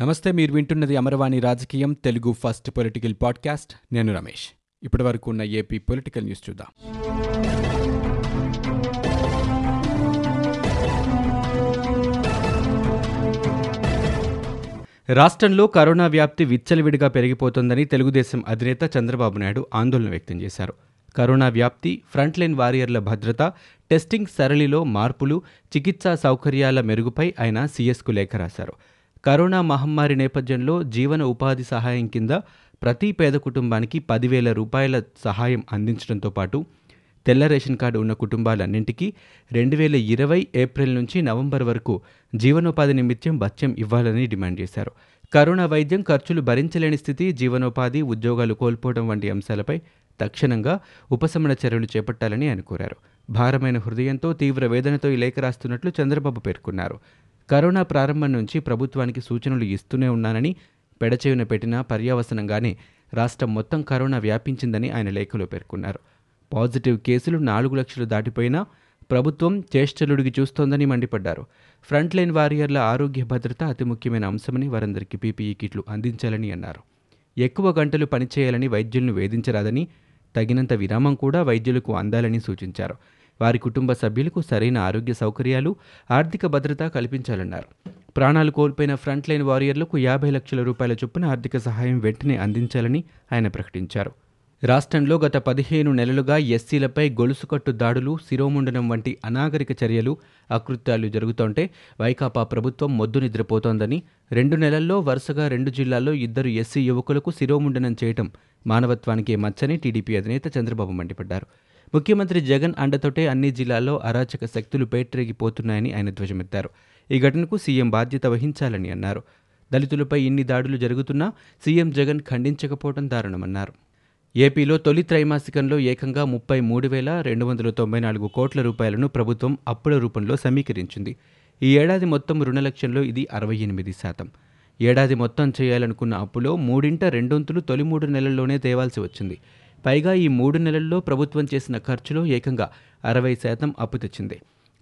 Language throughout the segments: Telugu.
నమస్తే మీరు వింటున్నది అమరవాణి రాజకీయం తెలుగు ఫస్ట్ పొలిటికల్ పాడ్కాస్ట్. నేను రమేష్. ఇప్పటి వరకు ఉన్న ఏపీ పొలిటికల్ న్యూస్ చూద్దాం. రాష్ట్రంలో కరోనా వ్యాప్తి విచ్చలవిడిగా పెరిగిపోతోందని తెలుగుదేశం అధినేత చంద్రబాబు నాయుడు ఆందోళన వ్యక్తం చేశారు. కరోనా వ్యాప్తి ఫ్రంట్లైన్ వారియర్ల భద్రత టెస్టింగ్ సరళిలో మార్పులు చికిత్సా సౌకర్యాల మెరుగుపై ఆయన సీఎస్కు లేఖ రాశారు. కరోనా మహమ్మారి నేపథ్యంలో జీవన ఉపాధి సహాయం కింద ప్రతి పేద కుటుంబానికి పదివేల రూపాయల సహాయం అందించడంతో పాటు తెల్ల రేషన్ కార్డు ఉన్న కుటుంబాలన్నింటికీ రెండు వేల ఇరవై ఏప్రిల్ నుంచి నవంబర్ వరకు జీవనోపాధి నిమిత్తం భత్యం ఇవ్వాలని డిమాండ్ చేశారు. కరోనా వైద్యం ఖర్చులు భరించలేని స్థితి జీవనోపాధి ఉద్యోగాలు కోల్పోవడం వంటి అంశాలపై తక్షణంగా ఉపశమన చర్యలు చేపట్టాలని ఆయన కోరారు. భారమైన హృదయంతో తీవ్ర వేదనతో ఈ లేఖ రాస్తున్నట్లు చంద్రబాబు పేర్కొన్నారు. కరోనా ప్రారంభం నుంచి ప్రభుత్వానికి సూచనలు ఇస్తూనే ఉన్నానని పెడచెవిన పెట్టిన పర్యావసనంగానే రాష్ట్రం మొత్తం కరోనా వ్యాపించిందని ఆయన లేఖలో పేర్కొన్నారు. పాజిటివ్ కేసులు నాలుగు లక్షలు దాటిపోయినా ప్రభుత్వం చేష్టలుడికి చూస్తోందని మండిపడ్డారు. ఫ్రంట్ లైన్ వారియర్ల ఆరోగ్య భద్రత అతి ముఖ్యమైన అంశమని వారందరికీ పీపీఈ కిట్లు అందించాలని అన్నారు. ఎక్కువ గంటలు పనిచేయాలని వైద్యులను వేధించరాదని తగినంత విరామం కూడా వైద్యులకు అందాలని సూచించారు. వారి కుటుంబ సభ్యులకు సరైన ఆరోగ్య సౌకర్యాలు ఆర్థిక భద్రత కల్పించాలన్నారు. ప్రాణాలు కోల్పోయిన ఫ్రంట్ లైన్ వారియర్లకు యాభై లక్షల రూపాయల చొప్పున ఆర్థిక సహాయం వెంటనే అందించాలని ఆయన ప్రకటించారు. రాష్ట్రంలో గత పదిహేను నెలలుగా ఎస్సీలపై గొలుసుకట్టు దాడులు శిరోముండనం వంటి అనాగరిక చర్యలు అకృత్యాలు జరుగుతుంటే వైకాపా ప్రభుత్వం మొద్దు నిద్రపోతోందని రెండు నెలల్లో వరుసగా రెండు జిల్లాల్లో ఇద్దరు ఎస్సీ యువకులకు శిరోముండనం చేయటం మానవత్వానికే మచ్చని టీడీపీ అధినేత చంద్రబాబు మండిపడ్డారు. ముఖ్యమంత్రి జగన్ అండతోటే అన్ని జిల్లాల్లో అరాచక శక్తులు పేటరేగిపోతున్నాయని ఆయన ధ్వజమెత్తారు. ఈ ఘటనకు సీఎం బాధ్యత వహించాలని అన్నారు. దళితులపై ఇన్ని దాడులు జరుగుతున్నా సీఎం జగన్ ఖండించకపోవడం దారుణమన్నారు. ఏపీలో తొలి త్రైమాసికంలో ఏకంగా ముప్పై మూడు వేల రెండు వందల తొంభై నాలుగు కోట్ల రూపాయలను ప్రభుత్వం అప్పుల రూపంలో సమీకరించింది. ఈ ఏడాది మొత్తం రుణ లక్ష్యంలో ఇది అరవై ఎనిమిది శాతం. ఏడాది మొత్తం చేయాలనుకున్న అప్పులో మూడింట రెండొంతులు తొలి మూడు నెలల్లోనే తేవాల్సి వచ్చింది. పైగా ఈ మూడు నెలల్లో ప్రభుత్వం చేసిన ఖర్చులో ఏకంగా అరవై శాతం అప్పు తెచ్చింది.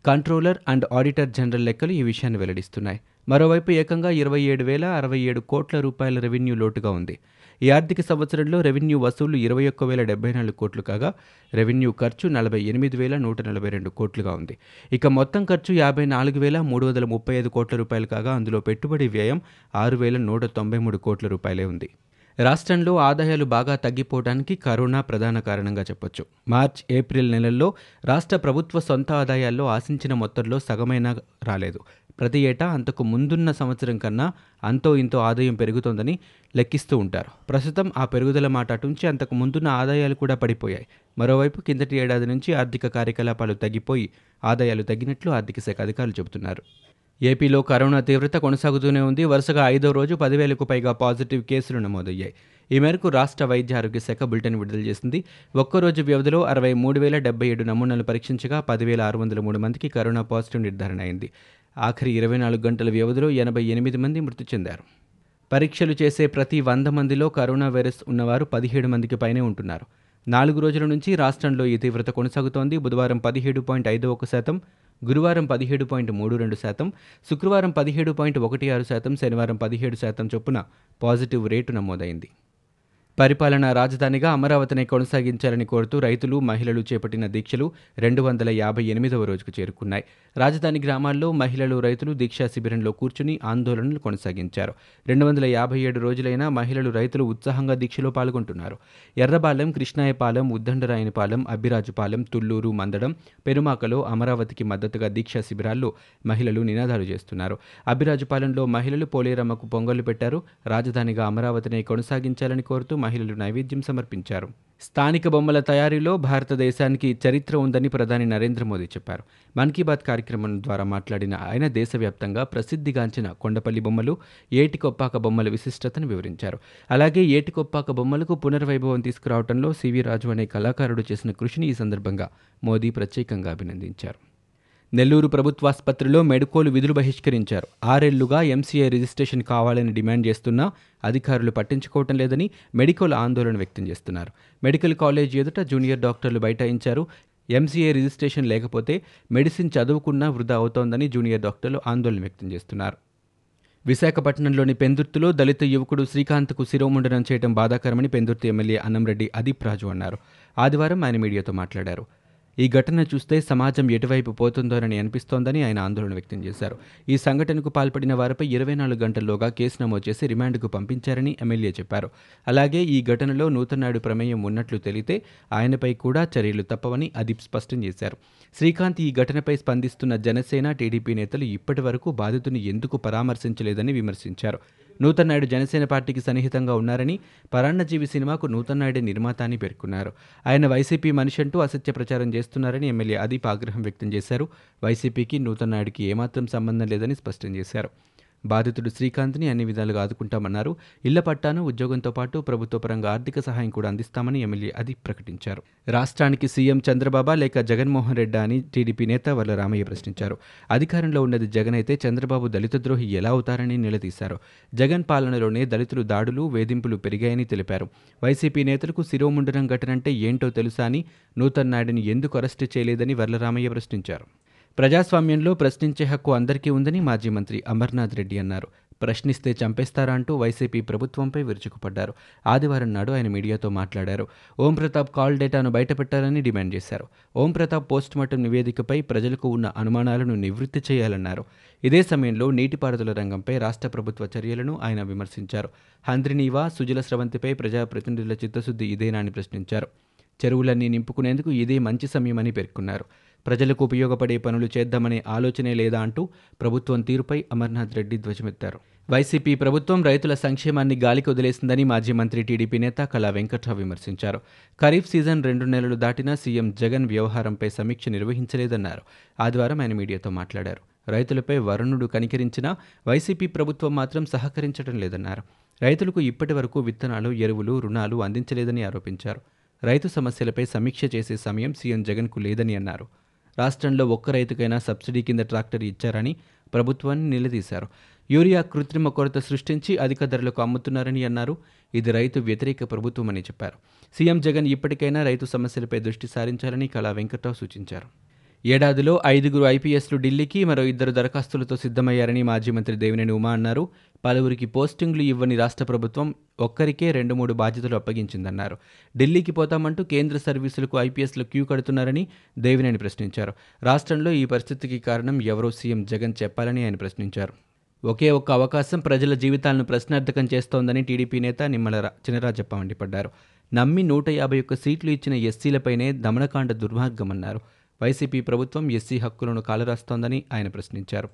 కంట్రోలర్ అండ్ ఆడిటర్ జనరల్ లెక్కలు ఈ విషయాన్ని వెల్లడిస్తున్నాయి. మరోవైపు ఏకంగా ఇరవై ఏడు వేల అరవై ఏడు కోట్ల రూపాయల రెవెన్యూ లోటుగా ఉంది. ఈ ఆర్థిక సంవత్సరంలో రెవెన్యూ వసూళ్ళు ఇరవై ఒక్క వేల డెబ్బై నాలుగు కోట్లు కాగా రెవెన్యూ ఖర్చు నలభై ఎనిమిది వేల నూట నలభై రెండు కోట్లుగా ఉంది. ఇక మొత్తం ఖర్చు యాభై నాలుగు వేల మూడు వందల ముప్పై ఐదు కోట్ల రూపాయలు కాగా అందులో పెట్టుబడి వ్యయం ఆరు వేల నూట తొంభై మూడు కోట్ల రూపాయలే ఉంది. రాష్ట్రంలో ఆదాయాలు బాగా తగ్గిపోవడానికి కరోనా ప్రధాన కారణంగా చెప్పొచ్చు. మార్చ్ ఏప్రిల్ నెలల్లో రాష్ట్ర ప్రభుత్వ సొంత ఆదాయాల్లో ఆశించిన మొత్తంలో సగమైనా రాలేదు. ప్రతి ఏటా అంతకు ముందున్న సంవత్సరం కన్నా అంతో ఇంతో ఆదాయం పెరుగుతోందని లెక్కిస్తూ ఉంటారు. ప్రస్తుతం ఆ పెరుగుదల మాట అటుంచి అంతకు ముందున్న ఆదాయాలు కూడా పడిపోయాయి. మరోవైపు కిందటి ఏడాది నుంచి ఆర్థిక కార్యకలాపాలు తగ్గిపోయి ఆదాయాలు తగ్గినట్లు ఆర్థిక శాఖ అధికారులు చెబుతున్నారు. ఏపీలో కరోనా తీవ్రత కొనసాగుతూనే ఉంది. వరుసగా ఐదో రోజు పదివేలకు పైగా పాజిటివ్ కేసులు నమోదయ్యాయి. ఈ మేరకు రాష్ట్ర వైద్య ఆరోగ్య శాఖ బులెటిన్ విడుదల చేసింది. ఒక్కరోజు వ్యవధిలో అరవై మూడు వేల డెబ్బై ఏడు నమూనాలు పరీక్షించగా పదివేల ఆరు వందల మూడు మందికి కరోనా పాజిటివ్ నిర్ధారణ అయింది. ఆఖరి ఇరవై నాలుగు గంటల వ్యవధిలో ఎనభై ఎనిమిది మంది మృతి చెందారు. పరీక్షలు చేసే ప్రతి వంద మందిలో కరోనా వైరస్ ఉన్నవారు పదిహేడు మందికి పైనే ఉంటున్నారు. నాలుగు రోజుల నుంచి రాష్ట్రంలో ఈ తీవ్రత కొనసాగుతోంది. బుధవారం పదిహేడు పాయింట్ ఐదు ఒక శాతం గురువారం పదిహేడు పాయింట్ మూడు రెండు శాతం శుక్రవారం పదిహేడు పాయింట్ ఒకటి ఆరు శాతం శనివారం పదిహేడు శాతం చొప్పున పాజిటివ్ రేటు నమోదైంది. పరిపాలనా రాజధానిగా అమరావతిని కొనసాగించాలని కోరుతూ రైతులు మహిళలు చేపట్టిన దీక్షలు రెండు వందల యాభై ఎనిమిదవ రోజుకు చేరుకున్నాయి. రాజధాని గ్రామాల్లో మహిళలు రైతులు దీక్షా శిబిరంలో కూర్చుని ఆందోళనలు కొనసాగించారు. రెండు వందల యాభై ఏడు రోజులైనా మహిళలు రైతులు ఉత్సాహంగా దీక్షలో పాల్గొంటున్నారు. ఎర్రబాలెం కృష్ణాయపాలెం ఉద్దండరాయనిపాలెం అబ్బిరాజుపాలెం తుళ్ళూరు మందడం పెరుమాకలో అమరావతికి మద్దతుగా దీక్షా శిబిరాల్లో మహిళలు నినాదాలు చేస్తున్నారు. అబ్బిరాజుపాలెంలో మహిళలు పోలేరమ్మకు పొంగలు పెట్టారు. రాజధానిగా అమరావతిని కొనసాగించాలని కోరుతూ మహిళలు నైవేద్యం సమర్పించారు. స్థానిక బొమ్మల తయారీలో భారతదేశానికి చరిత్ర ఉందని ప్రధాని నరేంద్ర మోదీ చెప్పారు. మన్ కీ బాత్ కార్యక్రమం ద్వారా మాట్లాడిన ఆయన దేశవ్యాప్తంగా ప్రసిద్ధిగాంచిన కొండపల్లి బొమ్మలు ఏటికొప్పాక బొమ్మల విశిష్టతను వివరించారు. అలాగే ఏటికొప్పాక బొమ్మలకు పునర్వైభవం తీసుకురావడంలో సివి రాజు అనే కళాకారుడు చేసిన కృషిని ఈ సందర్భంగా మోదీ ప్రత్యేకంగా అభినందించారు. నెల్లూరు ప్రభుత్వాసుపత్రిలో మెడుకోలు విధులు బహిష్కరించారు. ఆరేళ్ళుగా ఎంసీఐ రిజిస్ట్రేషన్ కావాలని డిమాండ్ చేస్తున్నా అధికారులు పట్టించుకోవటం లేదని మెడికల్ ఆందోళన వ్యక్తం చేస్తున్నారు. మెడికల్ కాలేజ్ ఎదుట జూనియర్ డాక్టర్లు బైఠాయించారు. ఎంసీఏ రిజిస్ట్రేషన్ లేకపోతే మెడిసిన్ చదువుకున్నా వృధా అవుతోందని జూనియర్ డాక్టర్లు ఆందోళన వ్యక్తం చేస్తున్నారు. విశాఖపట్నంలోని పెందుర్తిలో దళిత యువకుడు శ్రీకాంత్కు శిరోముండనం చేయడం బాధాకరమని పెందుర్తి ఎమ్మెల్యే అన్నంరెడ్డి అదీప్ రాజు అన్నారు. ఆదివారం ఆయన మీడియాతో మాట్లాడారు. ఈ ఘటన చూస్తే సమాజం ఎటువైపు పోతుందోనని అనిపిస్తోందని ఆయన ఆందోళన వ్యక్తం చేశారు. ఈ సంఘటనకు పాల్పడిన వారిపై ఇరవై నాలుగు గంటల్లోగా కేసు నమోదు చేసి రిమాండ్కు పంపించారని ఎమ్మెల్యే చెప్పారు. అలాగే ఈ ఘటనలో నూతనాయుడు ప్రమేయం ఉన్నట్లు తెలితే ఆయనపై కూడా చర్యలు తప్పవని అదీప్ స్పష్టం చేశారు. శ్రీకాంత్ ఈ ఘటనపై స్పందిస్తున్న జనసేన టీడీపీ నేతలు ఇప్పటి వరకు బాధితుని ఎందుకు పరామర్శించలేదని విమర్శించారు. నూతన్ నాయుడు జనసేన పార్టీకి సన్నిహితంగా ఉన్నారని పరాన్నజీవి సినిమాకు నూతన్ నాయుడే నిర్మాత అని పేర్కొన్నారు. ఆయన వైసీపీ మనిషి అంటూ అసత్య ప్రచారం చేస్తున్నారని ఎమ్మెల్యే అదీప్ ఆగ్రహం వ్యక్తం చేశారు. వైసీపీకి నూతన్ నాయుడికి ఏమాత్రం సంబంధం లేదని స్పష్టం చేశారు. బాధితుడు శ్రీకాంత్ని అన్ని విధాలుగా ఆదుకుంటామన్నారు. ఇళ్ళ పట్టాను ఉద్యోగంతో పాటు ప్రభుత్వ పరంగా ఆర్థిక సహాయం కూడా అందిస్తామని ఎమ్మెల్యే అది ప్రకటించారు. రాష్ట్రానికి సీఎం చంద్రబాబా లేక జగన్మోహన్ రెడ్డి అని టీడీపీ నేత వల్ల రామయ్య ప్రశ్నించారు. అధికారంలో ఉన్నది జగన్ అయితే చంద్రబాబు దళిత ద్రోహి ఎలా అవుతారని నిలదీశారు. జగన్ పాలనలోనే దళితులు దాడులు వేధింపులు పెరిగాయని తెలిపారు. వైసీపీ నేతలకు శిరోముండనం ఘటన అంటే ఏంటో తెలుసా అని నూతన్ నాయుడిని ఎందుకు అరెస్టు చేయలేదని వర్లరామయ్య ప్రశ్నించారు. ప్రజాస్వామ్యంలో ప్రశ్నించే హక్కు అందరికీ ఉందని మాజీ మంత్రి అమర్నాథ్ రెడ్డి అన్నారు. ప్రశ్నిస్తే చంపేస్తారా అంటూ వైసీపీ ప్రభుత్వంపై విరుచుకుపడ్డారు. ఆదివారం నాడు ఆయన మీడియాతో మాట్లాడారు. ఓం ప్రతాప్ కాల్ డేటాను బయటపెట్టాలని డిమాండ్ చేశారు. ఓం ప్రతాప్ పోస్టుమార్టం నివేదికపై ప్రజలకు ఉన్న అనుమానాలను నివృత్తి చేయాలన్నారు. ఇదే సమయంలో నీటిపారుదల రంగంపై రాష్ట్ర ప్రభుత్వ చర్యలను ఆయన విమర్శించారు. హంద్రినీవా సుజల స్రవంతిపై ప్రజాప్రతినిధుల చిత్తశుద్ధి ఇదేనా అని ప్రశ్నించారు. చెరువులన్నీ నింపుకునేందుకు ఇదే మంచి సమయమని పేర్కొన్నారు. ప్రజలకు ఉపయోగపడే పనులు చేద్దామనే ఆలోచనే లేదా అంటూ ప్రభుత్వం తీరుపై అమర్నాథ్ రెడ్డి ధ్వజమెత్తారు. వైసీపీ ప్రభుత్వం రైతుల సంక్షేమాన్ని గాలికి వదిలేసిందని మాజీ మంత్రి టీడీపీ నేత కళా వెంకట్రావు విమర్శించారు. ఖరీఫ్ సీజన్ రెండు నెలలు దాటినా సీఎం జగన్ వ్యవహారంపై సమీక్ష నిర్వహించలేదన్నారు. ఆదివారం ఆయన మీడియాతో మాట్లాడారు. రైతులపై వరుణుడు కనికరించినా వైసీపీ ప్రభుత్వం మాత్రం సహకరించడం లేదన్నారు. రైతులకు ఇప్పటి వరకు విత్తనాలు ఎరువులు రుణాలు అందించలేదని ఆరోపించారు. రైతు సమస్యలపై సమీక్ష చేసే సమయం సీఎం జగన్కు లేదని అన్నారు. రాష్ట్రంలో ఒక్క రైతుకైనా సబ్సిడీ కింద ట్రాక్టర్ ఇచ్చారని ప్రభుత్వాన్ని నిలదీశారు. యూరియా కృత్రిమ కొరత సృష్టించి అధిక ధరలకు అమ్ముతున్నారని అన్నారు. ఇది రైతు వ్యతిరేక ప్రభుత్వమని చెప్పారు. సీఎం జగన్ ఇప్పటికైనా రైతు సమస్యలపై దృష్టి సారించాలని కళా వెంకట్రావు సూచించారు. ఏడాదిలో ఐదుగురు ఐపీఎస్లు ఢిల్లీకి మరో ఇద్దరు దరఖాస్తులతో సిద్ధమయ్యారని మాజీ మంత్రి దేవినేని ఉమా అన్నారు. పలువురికి పోస్టింగ్లు ఇవ్వని రాష్ట్ర ప్రభుత్వం ఒక్కరికే రెండు మూడు బాధ్యతలు అప్పగించిందన్నారు. ఢిల్లీకి పోతామంటూ కేంద్ర సర్వీసులకు ఐపీఎస్లు క్యూ కడుతున్నారని దేవినేని ప్రశ్నించారు. రాష్ట్రంలో ఈ పరిస్థితికి కారణం ఎవరో సీఎం జగన్ చెప్పాలని ఆయన ప్రశ్నించారు. ఒకే ఒక్క అవకాశం ప్రజల జీవితాలను ప్రశ్నార్థకం చేస్తోందని టీడీపీ నేత నిమ్మల చినరాజప్ప మండిపడ్డారు. నమ్మి నూట యాభై ఒక్క సీట్లు ఇచ్చిన ఎస్సీలపైనే దమనకాండ దుర్మార్గమన్నారు. వైసీపీ ప్రభుత్వం ఎస్సీ హక్కులను కాలరాస్తోందని ఆయన ప్రశ్నించారు.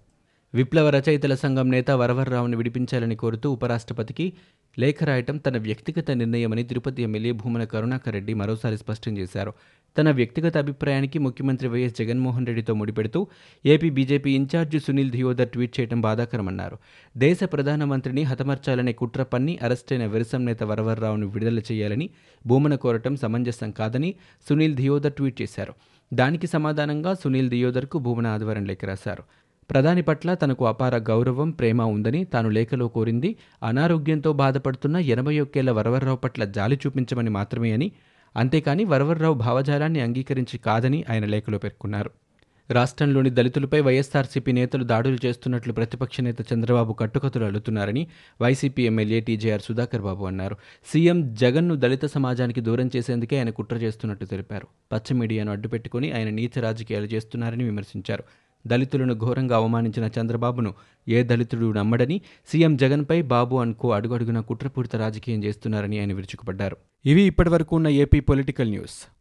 విప్లవ రచయితల సంఘం నేత వరవర్రావును విడిపించాలని కోరుతూ ఉపరాష్ట్రపతికి లేఖ రాయటం తన వ్యక్తిగత నిర్ణయమని తిరుపతి ఎమ్మెల్యే భూమన కరుణాకర్ రెడ్డి మరోసారి స్పష్టం చేశారు. తన వ్యక్తిగత అభిప్రాయానికి ముఖ్యమంత్రి వైఎస్ జగన్మోహన్ రెడ్డితో ముడిపెడుతూ AP BJP in charge Sunil Deodhar tweet చేయడం బాధాకరమన్నారు. దేశ ప్రధానమంత్రిని హతమర్చాలనే కుట్ర పన్ని అరెస్టైన విరసం నేత వరవర్రావును విడుదల చేయాలని భూమన కోరటం సమంజసం కాదని సునీల్ ధియోదర్ ట్వీట్ చేశారు. దానికి సమాధానంగా సునీల్ దియోదర్కు భూమన ఆదివారం లేఖ రాశారు. ప్రధాని పట్ల తనకు అపార గౌరవం ప్రేమ ఉందని తాను లేఖలో కోరింది. అనారోగ్యంతో బాధపడుతున్న ఎనభై ఒక్కేళ్ళ వరవర్రావు పట్ల జాలి చూపించమని మాత్రమే అని అంతేకాని వరవర్రావు భావజాలాన్ని అంగీకరించి కాదని ఆయన లేఖలో పేర్కొన్నారు. రాష్ట్రంలోని దళితులపై వైఎస్ఆర్సీపీ నేతలు దాడులు చేస్తున్నట్లు ప్రతిపక్ష నేత చంద్రబాబు కట్టుకథలు అల్లుతున్నారని YCP MLA TJR Sudhakar Babu అన్నారు. సీఎం జగన్ను దళిత సమాజానికి దూరం చేసేందుకే ఆయన కుట్ర చేస్తున్నట్టు తెలిపారు. పచ్చ మీడియాను అడ్డుపెట్టుకుని ఆయన నీచ రాజకీయాలు చేస్తున్నారని విమర్శించారు. దళితులను ఘోరంగా అవమానించిన చంద్రబాబును ఏ దళితుడు నమ్మడని సీఎం జగన్పై బాబు అనుకో అడుగడుగున కుట్రపూరిత రాజకీయం చేస్తున్నారని ఆయన విరుచుకుపడ్డారు. ఇవి ఇప్పటివరకు ఉన్న ఏపీ పొలిటికల్ న్యూస్.